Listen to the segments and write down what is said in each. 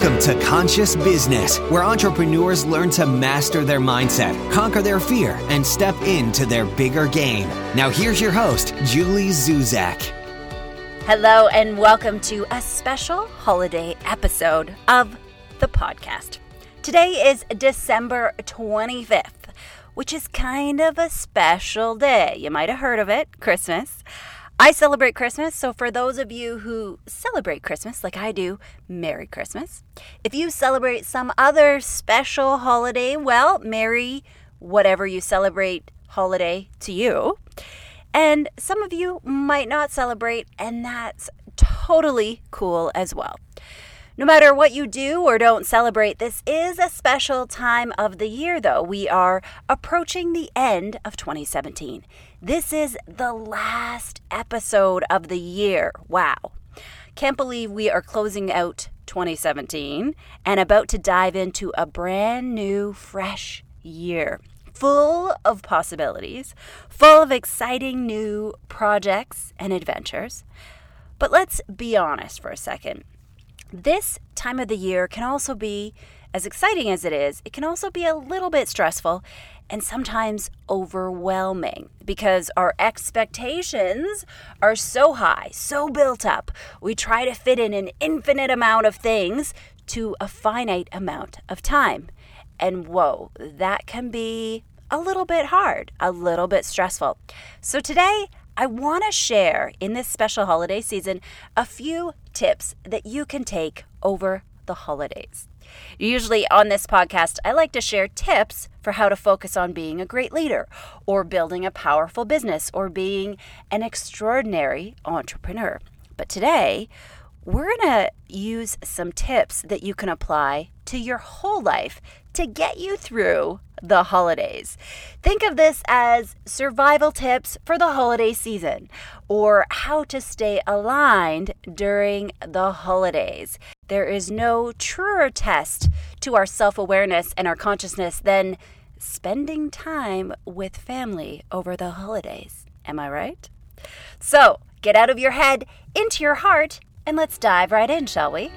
Welcome to Conscious Business, where entrepreneurs learn to master their mindset, conquer their fear, and step into their bigger game. Now, here's your host, Julie Zuzak. Hello, and welcome to a special holiday episode of the podcast. Today is December 25th, which is kind of a special day. You might have heard of it Christmas. I celebrate Christmas, so for those of you who celebrate Christmas like I do, Merry Christmas. If you celebrate some other special holiday, well, Merry whatever you celebrate holiday to you. And some of you might not celebrate, and that's totally cool as well. No matter what you do or don't celebrate, this is a special time of the year, though. We are approaching the end of 2017. This is the last episode of the year. Wow. Can't believe we are closing out 2017 and about to dive into a brand new, fresh year full of possibilities, full of exciting new projects and adventures. But let's be honest for a second. This time of the year can also be, as exciting as it is, it can also be a little bit stressful and sometimes overwhelming because our expectations are so high, so built up. We try to fit in an infinite amount of things to a finite amount of time. And whoa, that can be a little bit hard, a little bit stressful. So today, I want to share in this special holiday season a few tips that you can take over the holidays. Usually on this podcast, I like to share tips for how to focus on being a great leader, or building a powerful business, or being an extraordinary entrepreneur. But today, we're going to use some tips that you can apply to your whole life to get you through the holidays. Think of this as survival tips for the holiday season or how to stay aligned during the holidays. There is no truer test to our self awareness and our consciousness than spending time with family over the holidays. Am I right? So get out of your head, into your heart, and let's dive right in, shall we?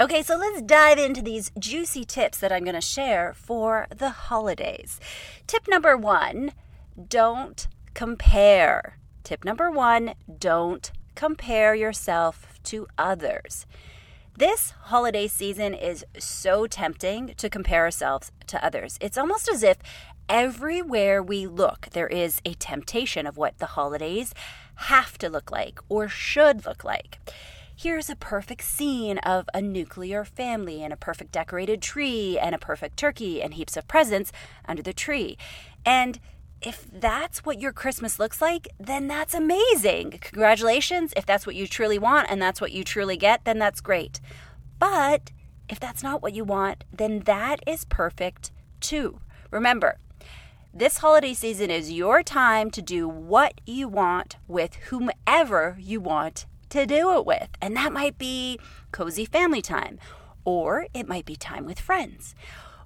Okay, so let's dive into these juicy tips that I'm going to share for the holidays. Tip number one don't compare. Tip number one don't compare yourself to others. This holiday season is so tempting to compare ourselves to others. It's almost as if everywhere we look, there is a temptation of what the holidays have to look like or should look like here's a perfect scene of a nuclear family and a perfect decorated tree and a perfect turkey and heaps of presents under the tree. And if that's what your Christmas looks like, then that's amazing. Congratulations. If that's what you truly want and that's what you truly get, then that's great. But if that's not what you want, then that is perfect too. Remember, this holiday season is your time to do what you want with whomever you want to do it with. And that might be cozy family time, or it might be time with friends.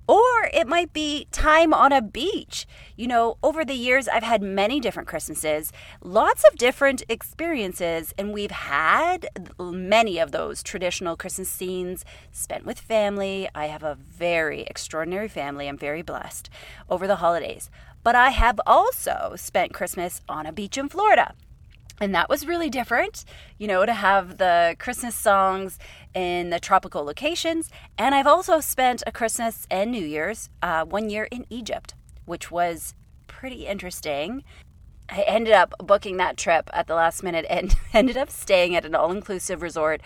Or it might be time on a beach. You know, over the years, I've had many different Christmases, lots of different experiences, and we've had many of those traditional Christmas scenes spent with family. I have a very extraordinary family. I'm very blessed over the holidays. But I have also spent Christmas on a beach in Florida. And that was really different, you know, to have the Christmas songs in the tropical locations. And I've also spent a Christmas and New Year's uh, one year in Egypt, which was pretty interesting. I ended up booking that trip at the last minute and ended up staying at an all inclusive resort,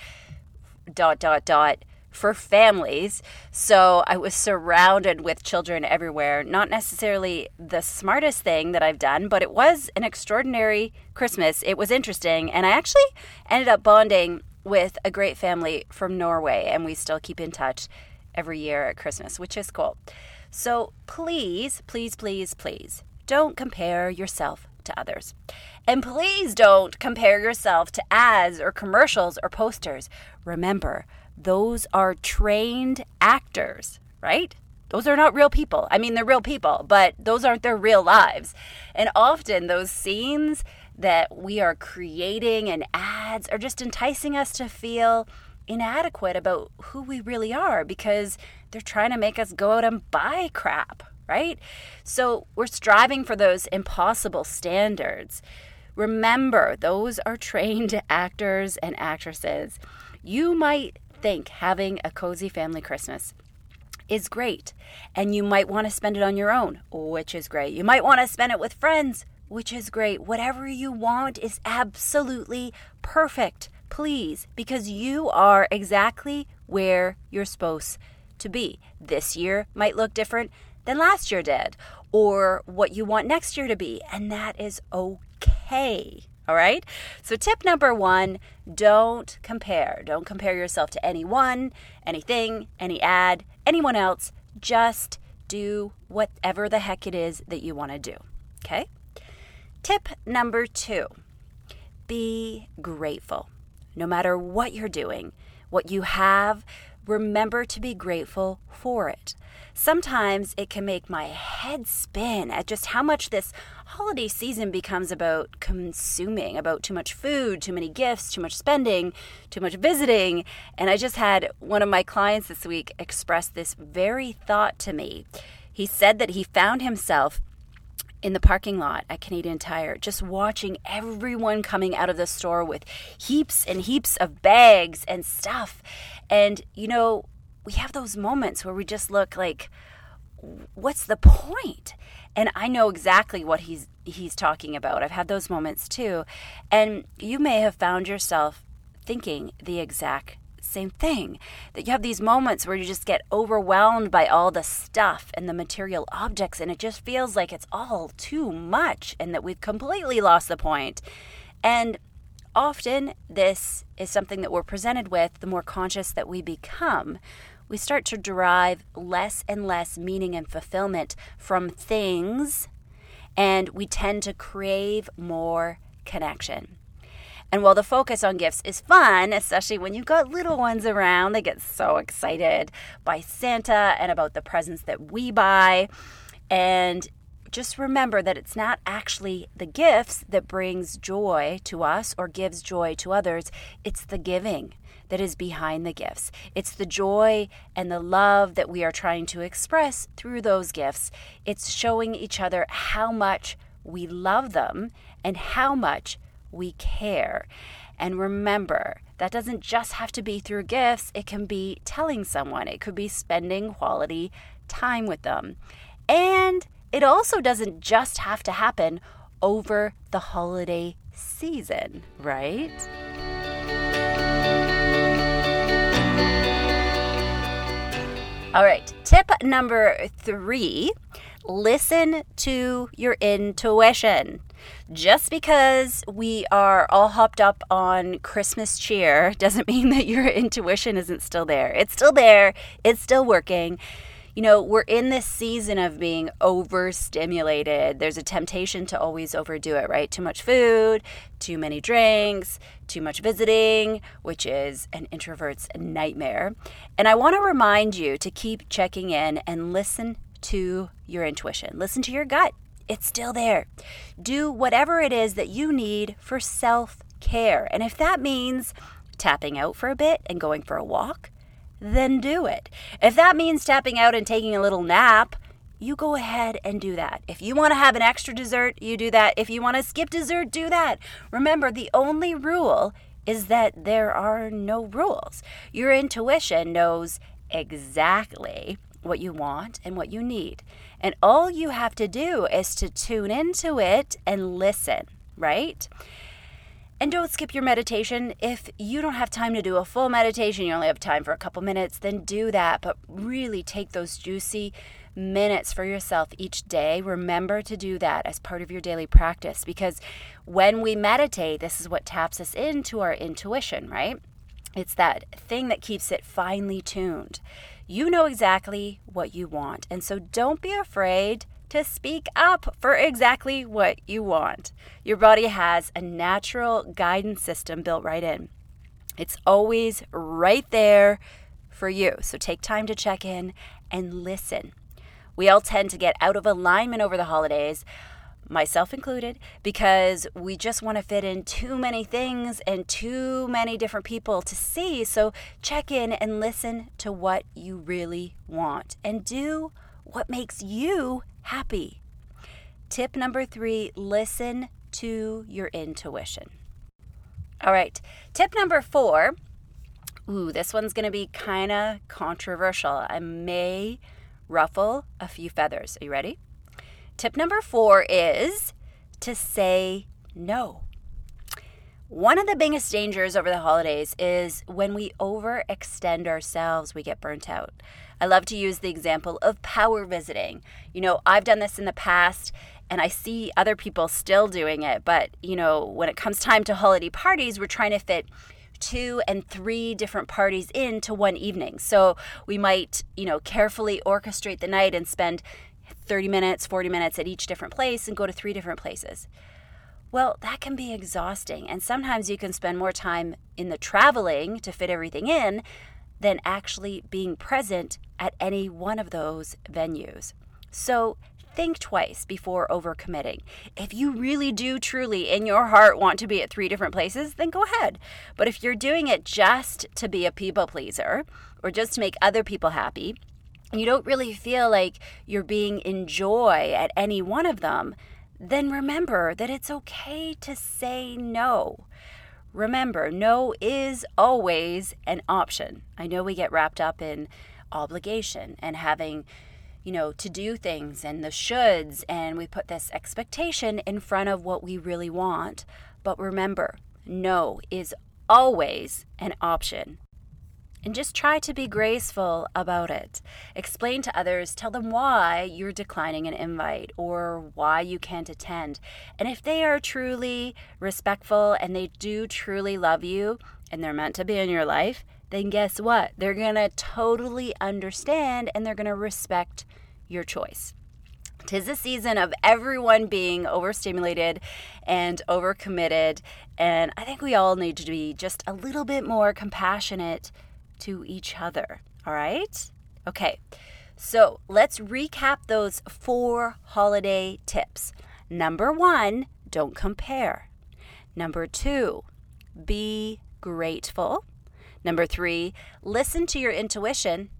dot, dot, dot, for families. So I was surrounded with children everywhere. Not necessarily the smartest thing that I've done, but it was an extraordinary Christmas. It was interesting. And I actually ended up bonding with a great family from Norway, and we still keep in touch every year at Christmas, which is cool. So please, please, please, please don't compare yourself to others. And please don't compare yourself to ads or commercials or posters. Remember, those are trained actors, right? Those are not real people. I mean, they're real people, but those aren't their real lives. And often those scenes, that we are creating and ads are just enticing us to feel inadequate about who we really are because they're trying to make us go out and buy crap, right? So we're striving for those impossible standards. Remember, those are trained actors and actresses. You might think having a cozy family Christmas is great, and you might want to spend it on your own, which is great. You might want to spend it with friends, which is great. Whatever you want is absolutely perfect, please, because you are exactly where you're supposed to be. This year might look different than last year did, or what you want next year to be, and that is okay. All right. So, tip number one don't compare. Don't compare yourself to anyone, anything, any ad, anyone else. Just do whatever the heck it is that you want to do. Okay. Tip number two be grateful. No matter what you're doing, what you have, remember to be grateful for it. Sometimes it can make my head spin at just how much this holiday season becomes about consuming, about too much food, too many gifts, too much spending, too much visiting. And I just had one of my clients this week express this very thought to me. He said that he found himself in the parking lot at Canadian Tire, just watching everyone coming out of the store with heaps and heaps of bags and stuff. And, you know, we have those moments where we just look like, what's the point? And I know exactly what he's he's talking about. I've had those moments too. And you may have found yourself thinking the exact same thing. That you have these moments where you just get overwhelmed by all the stuff and the material objects, and it just feels like it's all too much and that we've completely lost the point. And often, this is something that we're presented with the more conscious that we become. We start to derive less and less meaning and fulfillment from things, and we tend to crave more connection. And while the focus on gifts is fun, especially when you've got little ones around, they get so excited by Santa and about the presents that we buy. And just remember that it's not actually the gifts that brings joy to us or gives joy to others, it's the giving that is behind the gifts. It's the joy and the love that we are trying to express through those gifts. It's showing each other how much we love them and how much we care. And remember, that doesn't just have to be through gifts, it can be telling someone, it could be spending quality time with them. And it also doesn't just have to happen over the holiday season, right? All right, tip number three listen to your intuition. Just because we are all hopped up on Christmas cheer doesn't mean that your intuition isn't still there. It's still there, it's still working. You know, we're in this season of being overstimulated. There's a temptation to always overdo it, right? Too much food, too many drinks, too much visiting, which is an introvert's nightmare. And I want to remind you to keep checking in and listen to your intuition. Listen to your gut. It's still there. Do whatever it is that you need for self care. And if that means tapping out for a bit and going for a walk, then do it. If that means tapping out and taking a little nap, you go ahead and do that. If you want to have an extra dessert, you do that. If you want to skip dessert, do that. Remember, the only rule is that there are no rules. Your intuition knows exactly what you want and what you need. And all you have to do is to tune into it and listen, right? And don't skip your meditation. If you don't have time to do a full meditation, you only have time for a couple minutes, then do that. But really take those juicy minutes for yourself each day. Remember to do that as part of your daily practice because when we meditate, this is what taps us into our intuition, right? It's that thing that keeps it finely tuned. You know exactly what you want. And so don't be afraid to speak up for exactly what you want. Your body has a natural guidance system built right in. It's always right there for you. So take time to check in and listen. We all tend to get out of alignment over the holidays. Myself included, because we just want to fit in too many things and too many different people to see. So check in and listen to what you really want and do what makes you happy. Tip number three listen to your intuition. All right, tip number four. Ooh, this one's going to be kind of controversial. I may ruffle a few feathers. Are you ready? Tip number four is to say no. One of the biggest dangers over the holidays is when we overextend ourselves, we get burnt out. I love to use the example of power visiting. You know, I've done this in the past and I see other people still doing it, but you know, when it comes time to holiday parties, we're trying to fit two and three different parties into one evening. So we might, you know, carefully orchestrate the night and spend 30 minutes, 40 minutes at each different place and go to three different places. Well, that can be exhausting. And sometimes you can spend more time in the traveling to fit everything in than actually being present at any one of those venues. So think twice before overcommitting. If you really do truly in your heart want to be at three different places, then go ahead. But if you're doing it just to be a people pleaser or just to make other people happy, you don't really feel like you're being in joy at any one of them, then remember that it's okay to say no. Remember, no is always an option. I know we get wrapped up in obligation and having, you know, to do things and the shoulds, and we put this expectation in front of what we really want. But remember, no is always an option and just try to be graceful about it. Explain to others, tell them why you're declining an invite or why you can't attend. And if they are truly respectful and they do truly love you and they're meant to be in your life, then guess what? They're to totally understand and they're to respect your choice. Tis a season of everyone being overstimulated and overcommitted. And I think we all need to be just a little bit more compassionate to each other. All right? Okay, so let's recap those four holiday tips. Number one, don't compare. Number two, be grateful. Number three, listen to your intuition.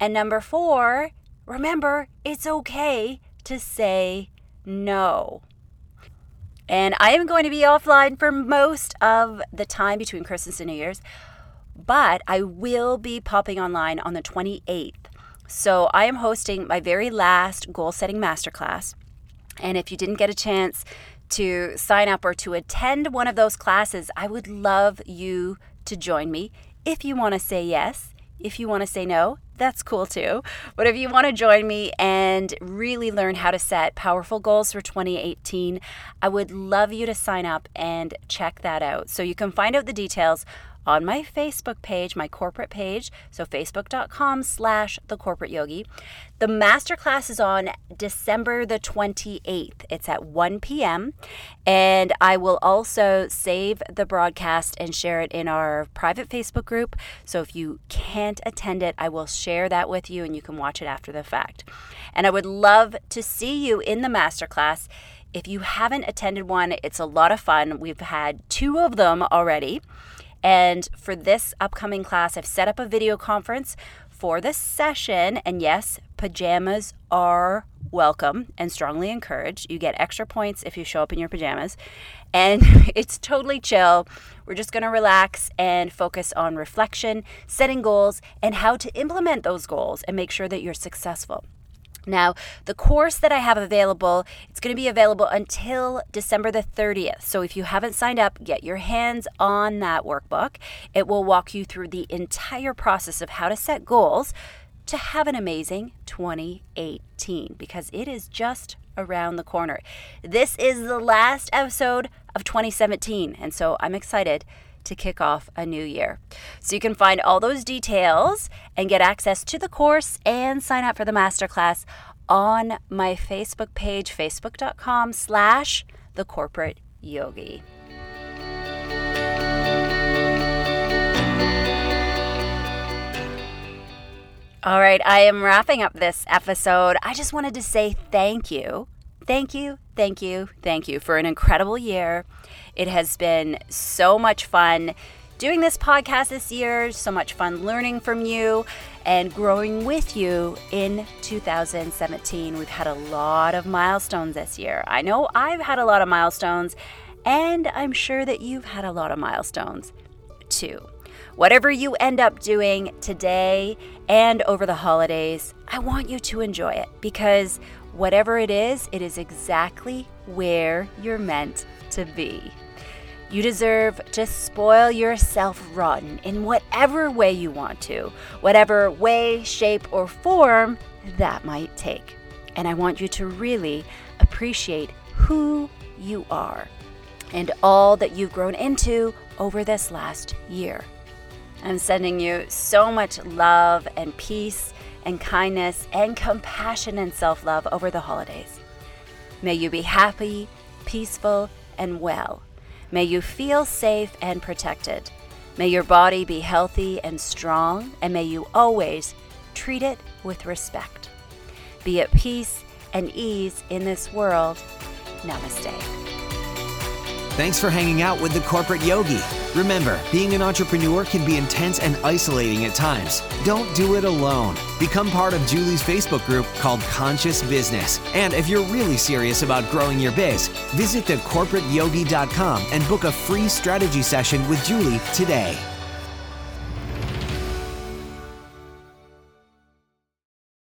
And number four, remember it's okay to say no. And I am going to be offline for most of the time between Christmas and New Year's but I will be popping online on the 28th. So I am hosting my very last goal setting masterclass. And if you didn't get a chance to sign up or to attend one of those classes, I would love you to join me. If you want to say yes, if you want to say no, that's cool too. But if you want to join me and really learn how to set powerful goals for 2018, I would love you to sign up and check that out. So you can find out the details on my Facebook page, my corporate page, so facebook.com slash the corporate yogi. The masterclass is on December the 28th. It's at 1 p.m. And I will also save the broadcast and share it in our private Facebook group. So if you can't attend it, I will share that with you and you can watch it after the fact. And I would love to see you in the masterclass. If you haven't attended one, it's a lot of fun. We've had two of them already. And for this upcoming class, I've set up a video conference for this session. And yes, pajamas are welcome and strongly encouraged. You get extra points if you show up in your pajamas. And it's totally chill. We're just going to relax and focus on reflection, setting goals, and how to implement those goals and make sure that you're successful. Now, the course that I have available, it's going to be available until December the 30th. So if you haven't signed up, get your hands on that workbook. It will walk you through the entire process of how to set goals to have an amazing 2018 because it is just around the corner. This is the last episode of 2017, and so I'm excited to kick off a new year. So you can find all those details and get access to the course and sign up for the masterclass on my Facebook page, facebook.com slash the corporate yogi. All right, I am wrapping up this episode. I just wanted to say thank you. Thank you, thank you, thank you for an incredible year. It has been so much fun doing this podcast this year, so much fun learning from you and growing with you in 2017. We've had a lot of milestones this year. I know I've had a lot of milestones, and I'm sure that you've had a lot of milestones too. Whatever you end up doing today and over the holidays, I want you to enjoy it because whatever it is, it is exactly where you're meant to be. You deserve to spoil yourself rotten in whatever way you want to, whatever way, shape, or form that might take. And I want you to really appreciate who you are and all that you've grown into over this last year. I'm sending you so much love and peace and kindness and compassion and self love over the holidays. May you be happy, peaceful, and well. May you feel safe and protected. May your body be healthy and strong, and may you always treat it with respect. Be at peace and ease in this world. Namaste. Thanks for hanging out with the Corporate Yogi. Remember, being an entrepreneur can be intense and isolating at times. Don't do it alone. Become part of Julie's Facebook group called Conscious Business. And if you're really serious about growing your biz, visit thecorporateyogi.com and book a free strategy session with Julie today.